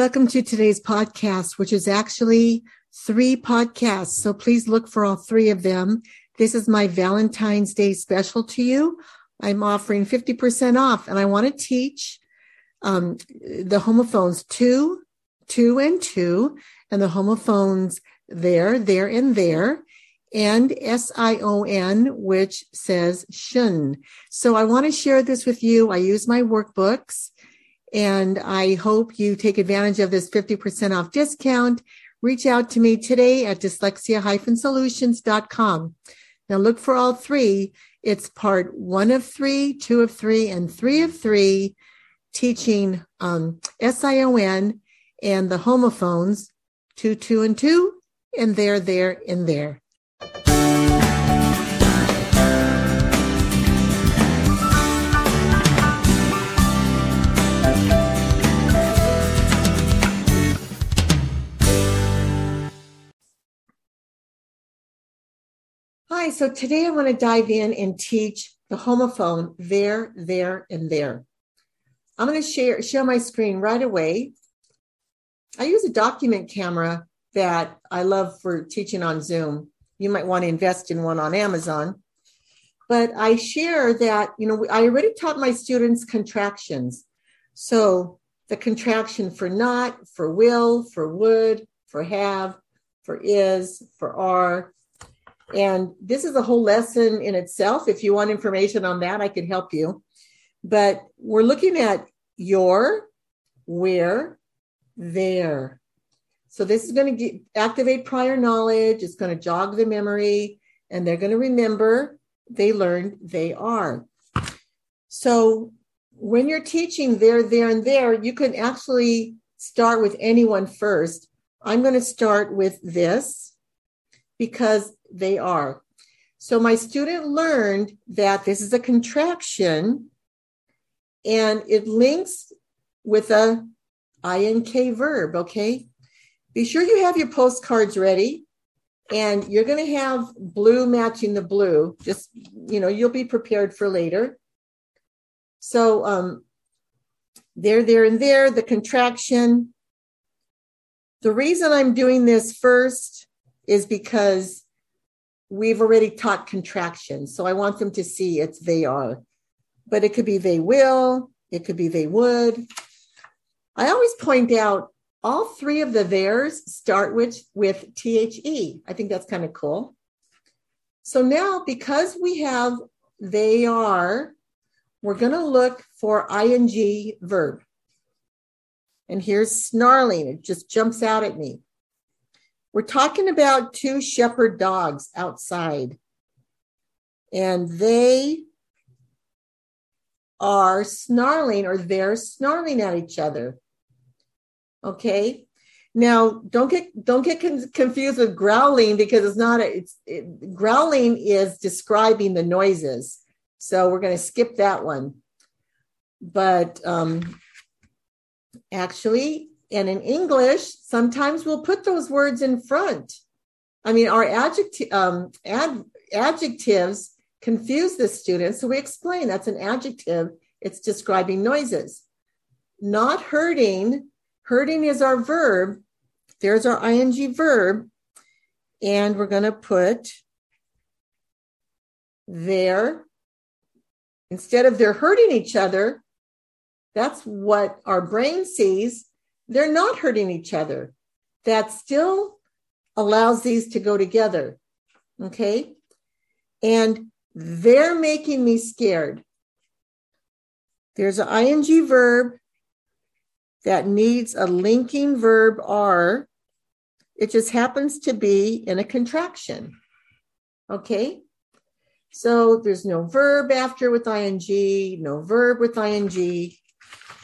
welcome to today's podcast, which is actually three podcasts. So please look for all three of them. This is my Valentine's Day special to you. I'm offering 50% off and I want to teach um, the homophones two, two and two, and the homophones there, there and there, and S-I-O-N, which says shun. So I want to share this with you. I use my workbooks and I hope you take advantage of this 50% off discount. Reach out to me today at dyslexia-solutions.com. Now look for all three. It's part one of three, two of three, and three of three, teaching um, SION and the homophones, two, two, and two, and there, there, and there. Hi, so today I want to dive in and teach the homophone there, there, and there. I'm going to share, share my screen right away. I use a document camera that I love for teaching on Zoom. You might want to invest in one on Amazon. But I share that, you know, I already taught my students contractions. So the contraction for not, for will, for would, for have, for is, for are, and this is a whole lesson in itself. If you want information on that, I can help you. But we're looking at your, where, there. So this is going to get, activate prior knowledge. It's going to jog the memory, and they're going to remember they learned they are. So when you're teaching there, there, and there, you can actually start with anyone first. I'm going to start with this because they are. So my student learned that this is a contraction and it links with a ink verb, okay? Be sure you have your postcards ready and you're going to have blue matching the blue. Just, you know, you'll be prepared for later. So um there, there, and there, the contraction. The reason I'm doing this first is because we've already taught contractions. So I want them to see it's they are. But it could be they will, it could be they would. I always point out all three of the theirs start with, with THE. I think that's kind of cool. So now, because we have they are, we're going to look for ing verb. And here's snarling. It just jumps out at me. We're talking about two shepherd dogs outside, and they are snarling or they're snarling at each other. Okay. Now, don't get don't get con- confused with growling because it's not a, it's it, growling is describing the noises. So we're going to skip that one. But um, actually, and in English, sometimes we'll put those words in front. I mean, our adjective, um, ad, adjectives confuse the student. So we explain that's an adjective, it's describing noises. Not hurting, hurting is our verb. There's our ing verb. And we're going to put there. Instead of they're hurting each other, that's what our brain sees they're not hurting each other. That still allows these to go together. Okay. And they're making me scared. There's an ing verb that needs a linking verb are. It just happens to be in a contraction. Okay. So there's no verb after with ing, no verb with ing.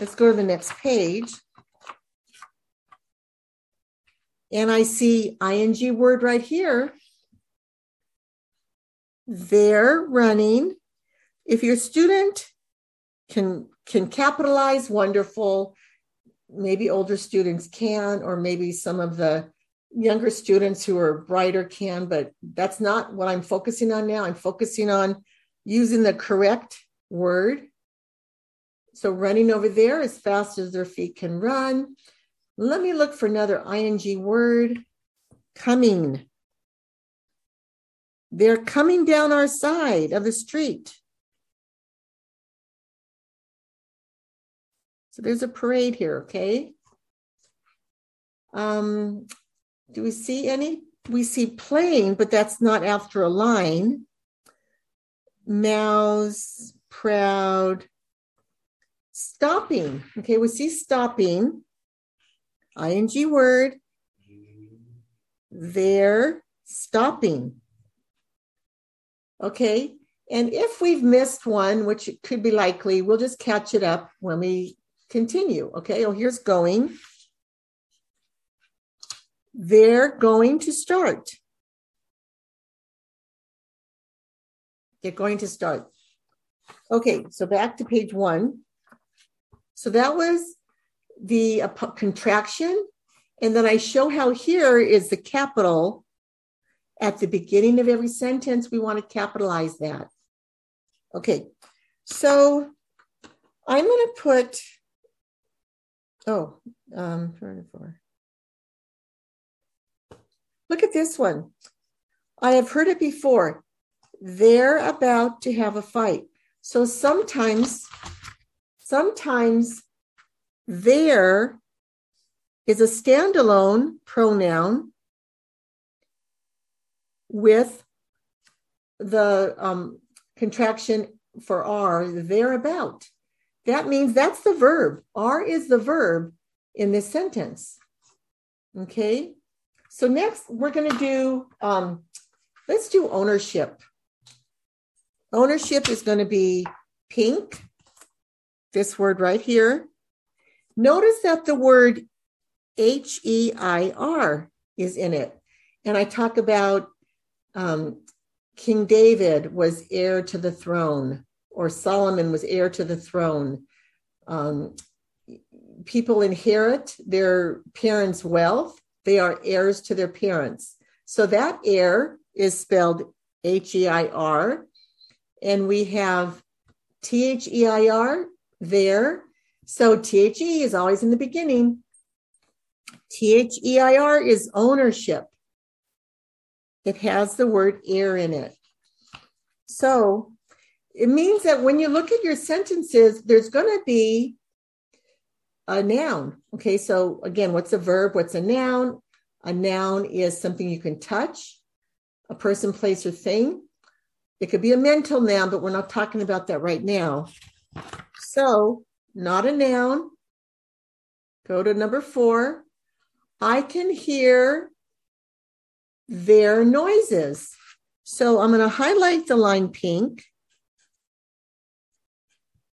Let's go to the next page and I see ing word right here, they're running. If your student can can capitalize, wonderful. Maybe older students can, or maybe some of the younger students who are brighter can, but that's not what I'm focusing on now. I'm focusing on using the correct word. So running over there as fast as their feet can run Let me look for another ing word. Coming. They're coming down our side of the street. So there's a parade here, okay? Um, do we see any? We see playing, but that's not after a line. Mouse, proud, stopping. Okay, we see stopping, ing word, they're stopping. Okay, and if we've missed one, which could be likely, we'll just catch it up when we continue. Okay, oh, here's going. They're going to start. They're going to start. Okay, so back to page one. So that was the uh, contraction. And then I show how here is the capital at the beginning of every sentence. We want to capitalize that. Okay, so I'm going to put, oh, um, Look at this one. I have heard it before. They're about to have a fight. So sometimes, sometimes there is a standalone pronoun with the um, contraction for are, thereabout. That means that's the verb. Are is the verb in this sentence. Okay. So next we're going to do, um, let's do ownership. Ownership is going to be pink, this word right here. Notice that the word H E I R is in it. And I talk about um, King David was heir to the throne, or Solomon was heir to the throne. Um, people inherit their parents' wealth, they are heirs to their parents. So that heir is spelled H E I R. And we have T H E I R there. So T H E is always in the beginning. T H E I R is ownership. It has the word heir in it. So it means that when you look at your sentences, there's going to be a noun. Okay, so again, what's a verb? What's a noun? A noun is something you can touch, a person, place, or thing. It could be a mental noun, but we're not talking about that right now. So, not a noun. Go to number four. I can hear their noises. So I'm going to highlight the line pink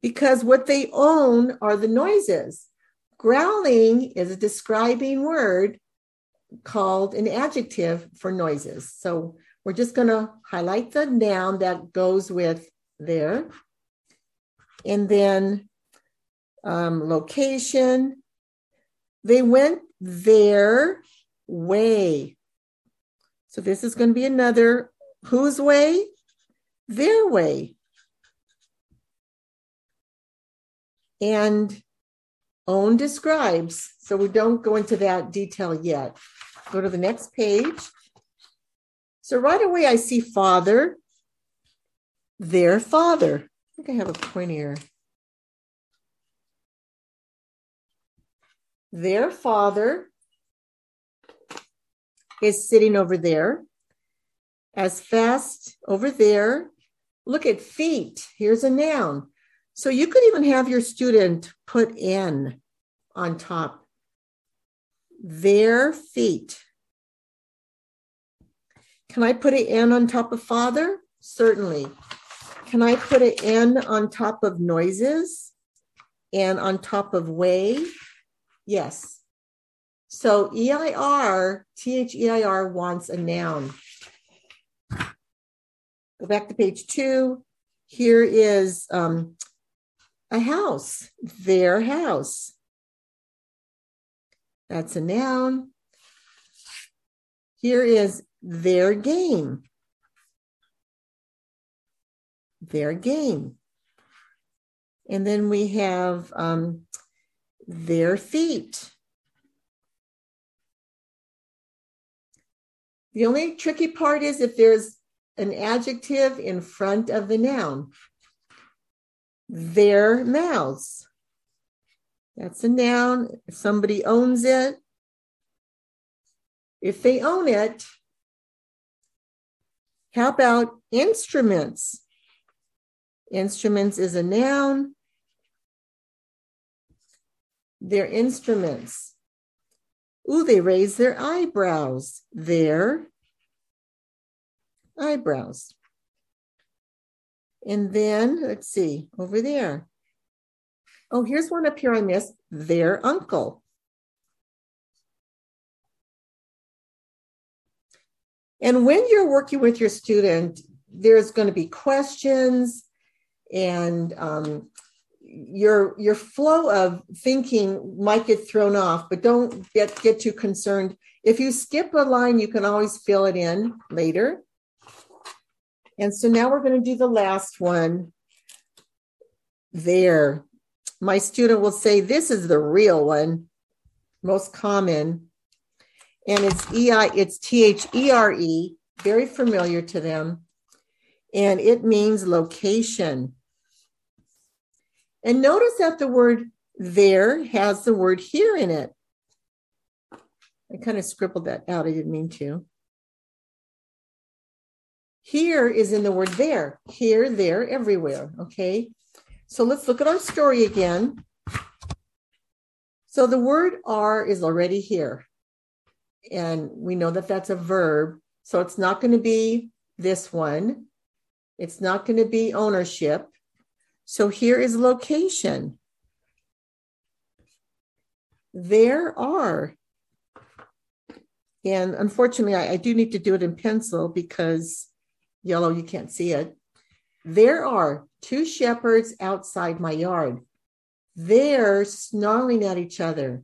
because what they own are the noises. Growling is a describing word called an adjective for noises. So we're just going to highlight the noun that goes with their. And then um, location. They went their way. So this is going to be another whose way? Their way. And own describes. So we don't go into that detail yet. Go to the next page. So right away, I see father, their father. I think I have a pointer. Their father is sitting over there. As fast over there. Look at feet. Here's a noun. So you could even have your student put in on top. Their feet. Can I put an N on top of father? Certainly. Can I put an N on top of noises and on top of way? Yes. So EIR, T H E I R wants a noun. Go back to page two. Here is um, a house, their house. That's a noun. Here is their game. Their game. And then we have um, their feet. The only tricky part is if there's an adjective in front of the noun. Their mouths. That's a noun. If somebody owns it, if they own it, how about instruments? Instruments is a noun. Their instruments. Ooh, they raise their eyebrows. Their eyebrows. And then, let's see, over there. Oh, here's one up here I missed. Their uncle. And when you're working with your student, there's going to be questions and um, your your flow of thinking might get thrown off but don't get get too concerned. If you skip a line you can always fill it in later. And so now we're going to do the last one there. My student will say this is the real one most common. And it's ei it's t-h-e-r-e very familiar to them. And it means location and notice that the word there has the word here in it. I kind of scribbled that out. I didn't mean to. Here is in the word there. Here, there, everywhere. Okay. So let's look at our story again. So the word are is already here. And we know that that's a verb. So it's not going to be this one. It's not going to be ownership. So here is location. There are, and unfortunately, I, I do need to do it in pencil because yellow, you can't see it. There are two shepherds outside my yard. They're snarling at each other.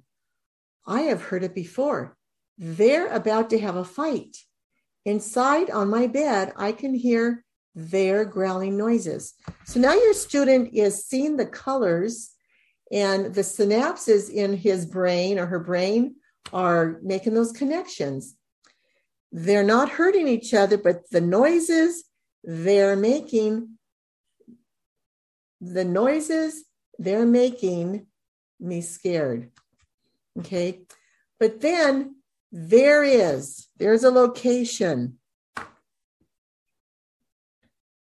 I have heard it before. They're about to have a fight. Inside on my bed, I can hear their growling noises. So now your student is seeing the colors and the synapses in his brain or her brain are making those connections. They're not hurting each other, but the noises they're making, the noises they're making me scared. Okay. But then there is, there's a location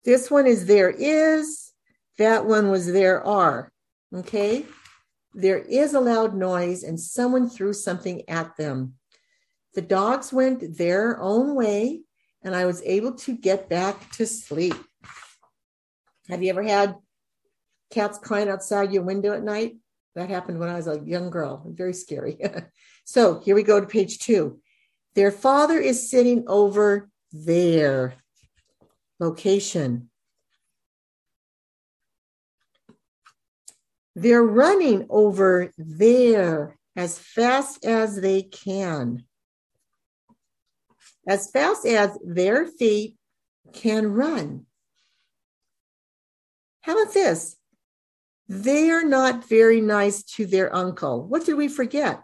this one is there is, that one was there are. Okay. There is a loud noise and someone threw something at them. The dogs went their own way and I was able to get back to sleep. Have you ever had cats crying outside your window at night? That happened when I was a young girl. Very scary. so here we go to page two. Their father is sitting over there location. They're running over there as fast as they can, as fast as their feet can run. How about this? They are not very nice to their uncle. What did we forget?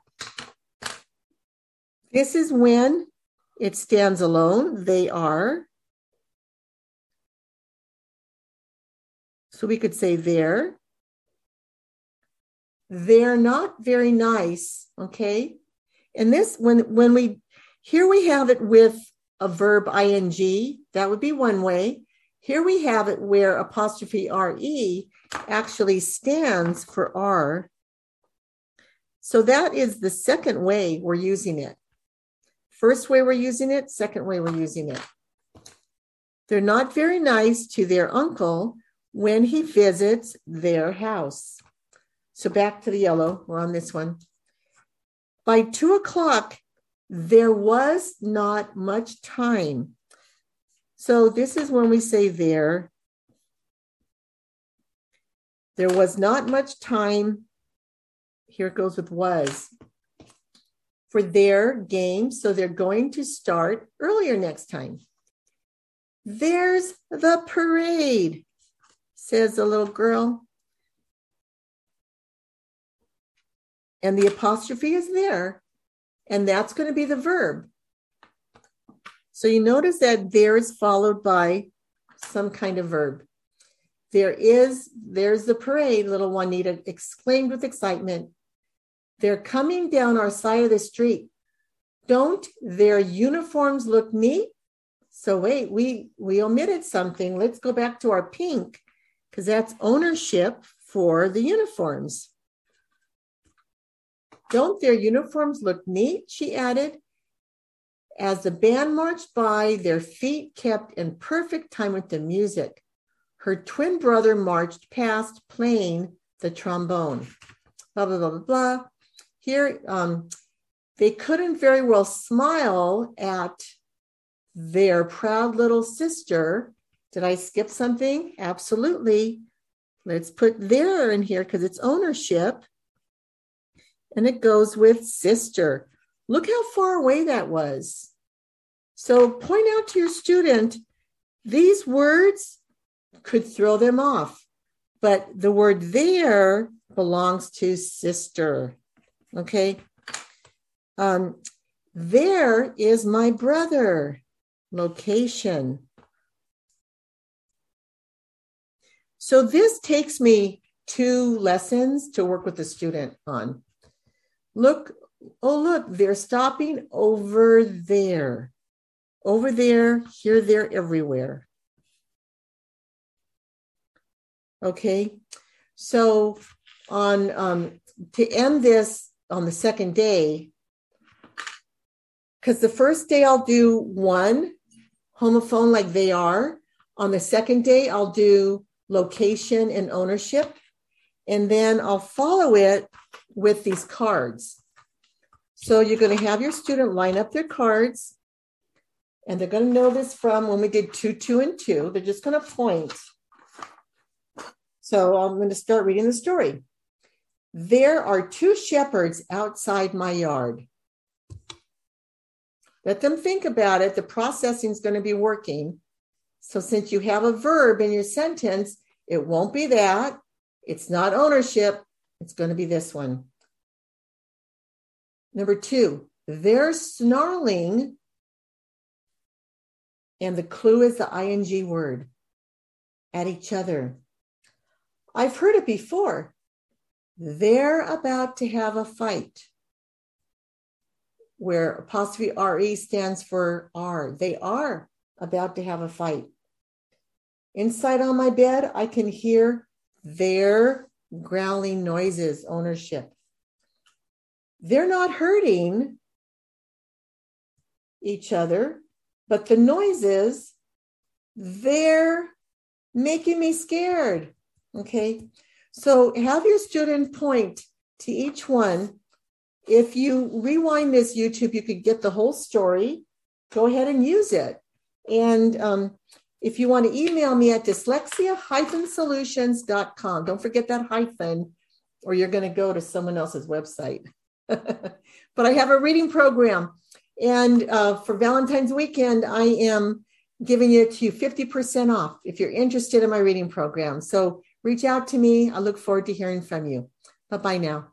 This is when it stands alone. They are So we could say there. They're not very nice, okay? And this, when when we here we have it with a verb ing, that would be one way. Here we have it where apostrophe re actually stands for r. So that is the second way we're using it. First way we're using it, second way we're using it. They're not very nice to their uncle when he visits their house. So back to the yellow, we're on this one. By two o'clock, there was not much time. So this is when we say there. There was not much time. Here it goes with was for their game. So they're going to start earlier next time. There's the parade says the little girl. And the apostrophe is there, and that's going to be the verb. So you notice that there is followed by some kind of verb. There is, there's the parade, little Juanita exclaimed with excitement. They're coming down our side of the street. Don't their uniforms look neat? So wait, we we omitted something. Let's go back to our pink because that's ownership for the uniforms. Don't their uniforms look neat? She added. As the band marched by, their feet kept in perfect time with the music. Her twin brother marched past playing the trombone. Blah, blah, blah, blah, blah. Here, um, they couldn't very well smile at their proud little sister. Did I skip something? Absolutely. Let's put their in here because it's ownership. And it goes with sister. Look how far away that was. So point out to your student these words could throw them off, but the word their belongs to sister. Okay. Um, there is my brother. Location. So this takes me two lessons to work with the student on. Look, oh, look, they're stopping over there. Over there, here, there, everywhere. Okay, so on um, to end this on the second day, because the first day I'll do one homophone like they are. On the second day, I'll do location and ownership. And then I'll follow it with these cards. So you're going to have your student line up their cards. And they're going to know this from when we did two, two, and two. They're just going to point. So I'm going to start reading the story. There are two shepherds outside my yard. Let them think about it. The processing is going to be working. So since you have a verb in your sentence, it won't be that. It's not ownership. It's going to be this one. Number two, they're snarling. And the clue is the ing word at each other. I've heard it before. They're about to have a fight where apostrophe RE stands for R. They are about to have a fight. Inside on my bed, I can hear their growling noises, ownership. They're not hurting each other, but the noises, they're making me scared. Okay. So have your student point to each one if you rewind this YouTube, you could get the whole story. Go ahead and use it. And um, if you want to email me at dyslexia-solutions.com, don't forget that hyphen, or you're going to go to someone else's website. but I have a reading program. And uh, for Valentine's weekend, I am giving it to you 50% off if you're interested in my reading program. So reach out to me. I look forward to hearing from you. Bye bye now.